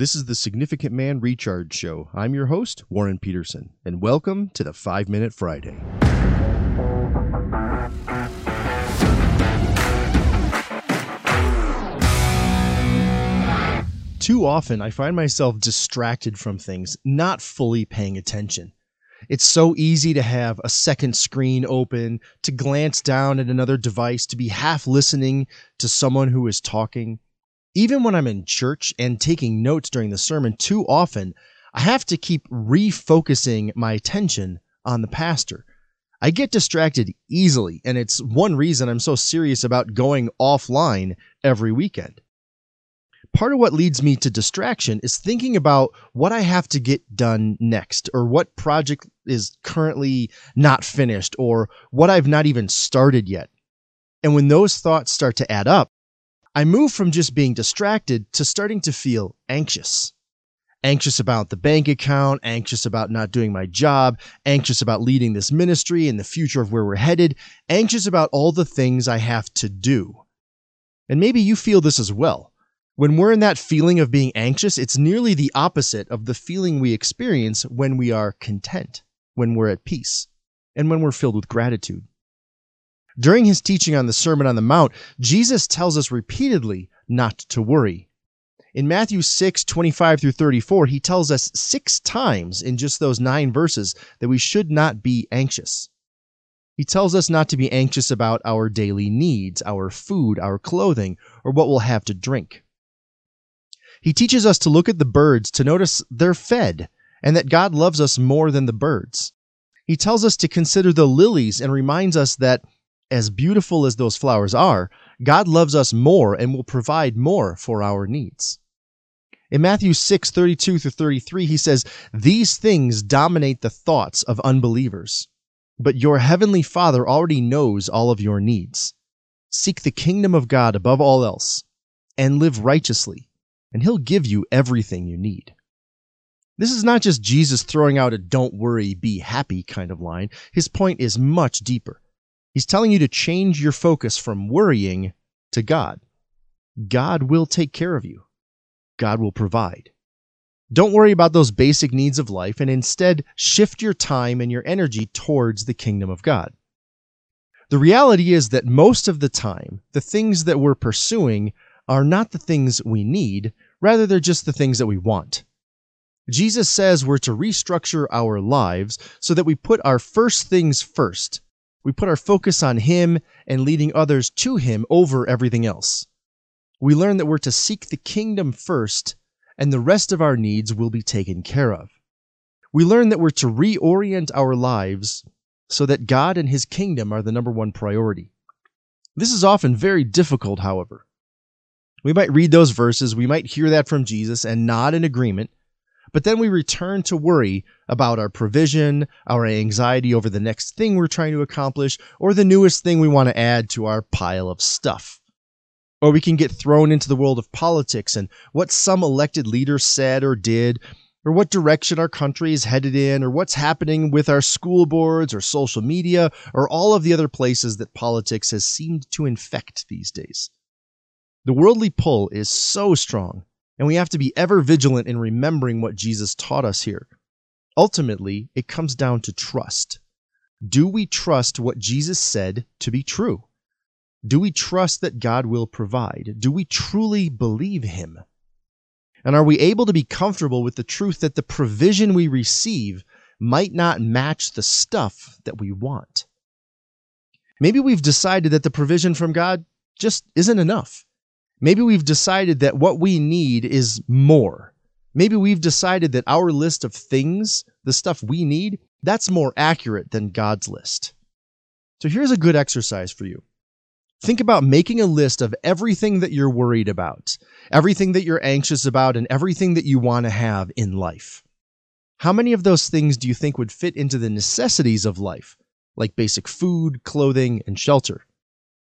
This is the Significant Man Recharge Show. I'm your host, Warren Peterson, and welcome to the 5 Minute Friday. Too often, I find myself distracted from things, not fully paying attention. It's so easy to have a second screen open, to glance down at another device, to be half listening to someone who is talking. Even when I'm in church and taking notes during the sermon, too often I have to keep refocusing my attention on the pastor. I get distracted easily, and it's one reason I'm so serious about going offline every weekend part of what leads me to distraction is thinking about what I have to get done next or what project is currently not finished or what I've not even started yet. And when those thoughts start to add up, I move from just being distracted to starting to feel anxious. Anxious about the bank account, anxious about not doing my job, anxious about leading this ministry and the future of where we're headed, anxious about all the things I have to do. And maybe you feel this as well when we're in that feeling of being anxious, it's nearly the opposite of the feeling we experience when we are content, when we're at peace, and when we're filled with gratitude. During his teaching on the Sermon on the Mount, Jesus tells us repeatedly not to worry. In Matthew 6, 25 through 34, he tells us six times in just those nine verses that we should not be anxious. He tells us not to be anxious about our daily needs, our food, our clothing, or what we'll have to drink. He teaches us to look at the birds to notice they're fed and that God loves us more than the birds. He tells us to consider the lilies and reminds us that, as beautiful as those flowers are, God loves us more and will provide more for our needs. In Matthew 6, 32 through 33, he says, These things dominate the thoughts of unbelievers, but your heavenly Father already knows all of your needs. Seek the kingdom of God above all else, and live righteously and He'll give you everything you need. This is not just Jesus throwing out a don't worry, be happy kind of line. His point is much deeper. He's telling you to change your focus from worrying to God. God will take care of you. God will provide. Don't worry about those basic needs of life and instead shift your time and your energy towards the kingdom of God. The reality is that most of the time, the things that we're pursuing are not the things we need, rather, they're just the things that we want. Jesus says we're to restructure our lives so that we put our first things first. We put our focus on Him and leading others to Him over everything else. We learn that we're to seek the kingdom first, and the rest of our needs will be taken care of. We learn that we're to reorient our lives so that God and His kingdom are the number one priority. This is often very difficult, however. We might read those verses, we might hear that from Jesus and nod in agreement, but then we return to worry about our provision, our anxiety over the next thing we're trying to accomplish, or the newest thing we want to add to our pile of stuff. Or we can get thrown into the world of politics and what some elected leader said or did, or what direction our country is headed in, or what's happening with our school boards or social media, or all of the other places that politics has seemed to infect these days. The worldly pull is so strong, and we have to be ever vigilant in remembering what Jesus taught us here. Ultimately, it comes down to trust. Do we trust what Jesus said to be true? Do we trust that God will provide? Do we truly believe Him? And are we able to be comfortable with the truth that the provision we receive might not match the stuff that we want? Maybe we've decided that the provision from God just isn't enough. Maybe we've decided that what we need is more. Maybe we've decided that our list of things, the stuff we need, that's more accurate than God's list. So here's a good exercise for you. Think about making a list of everything that you're worried about, everything that you're anxious about, and everything that you want to have in life. How many of those things do you think would fit into the necessities of life, like basic food, clothing, and shelter?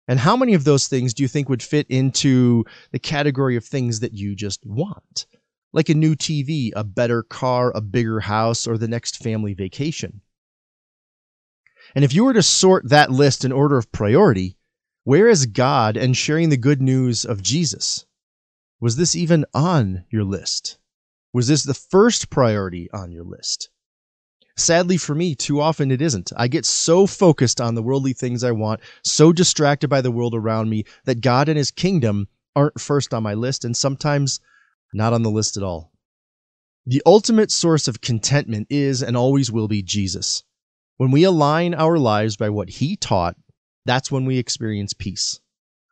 And how many of those things do you think would fit into the category of things that you just want? Like a new TV, a better car, a bigger house, or the next family vacation. And if you were to sort that list in order of priority, where is God and sharing the good news of Jesus? Was this even on your list? Was this the first priority on your list? Sadly for me, too often it isn't. I get so focused on the worldly things I want, so distracted by the world around me, that God and His kingdom aren't first on my list, and sometimes not on the list at all. The ultimate source of contentment is and always will be Jesus. When we align our lives by what He taught, that's when we experience peace.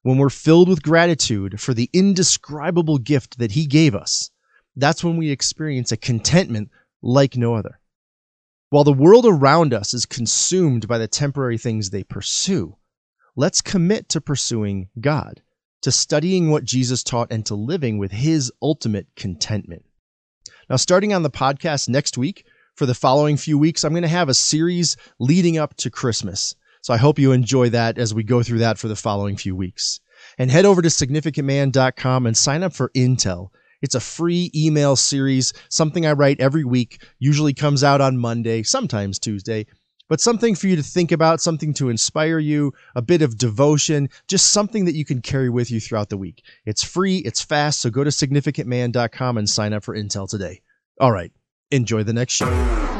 When we're filled with gratitude for the indescribable gift that He gave us, that's when we experience a contentment like no other. While the world around us is consumed by the temporary things they pursue, let's commit to pursuing God, to studying what Jesus taught, and to living with his ultimate contentment. Now, starting on the podcast next week, for the following few weeks, I'm going to have a series leading up to Christmas. So I hope you enjoy that as we go through that for the following few weeks. And head over to significantman.com and sign up for Intel. It's a free email series, something I write every week, usually comes out on Monday, sometimes Tuesday, but something for you to think about, something to inspire you, a bit of devotion, just something that you can carry with you throughout the week. It's free, it's fast, so go to significantman.com and sign up for Intel today. All right, enjoy the next show.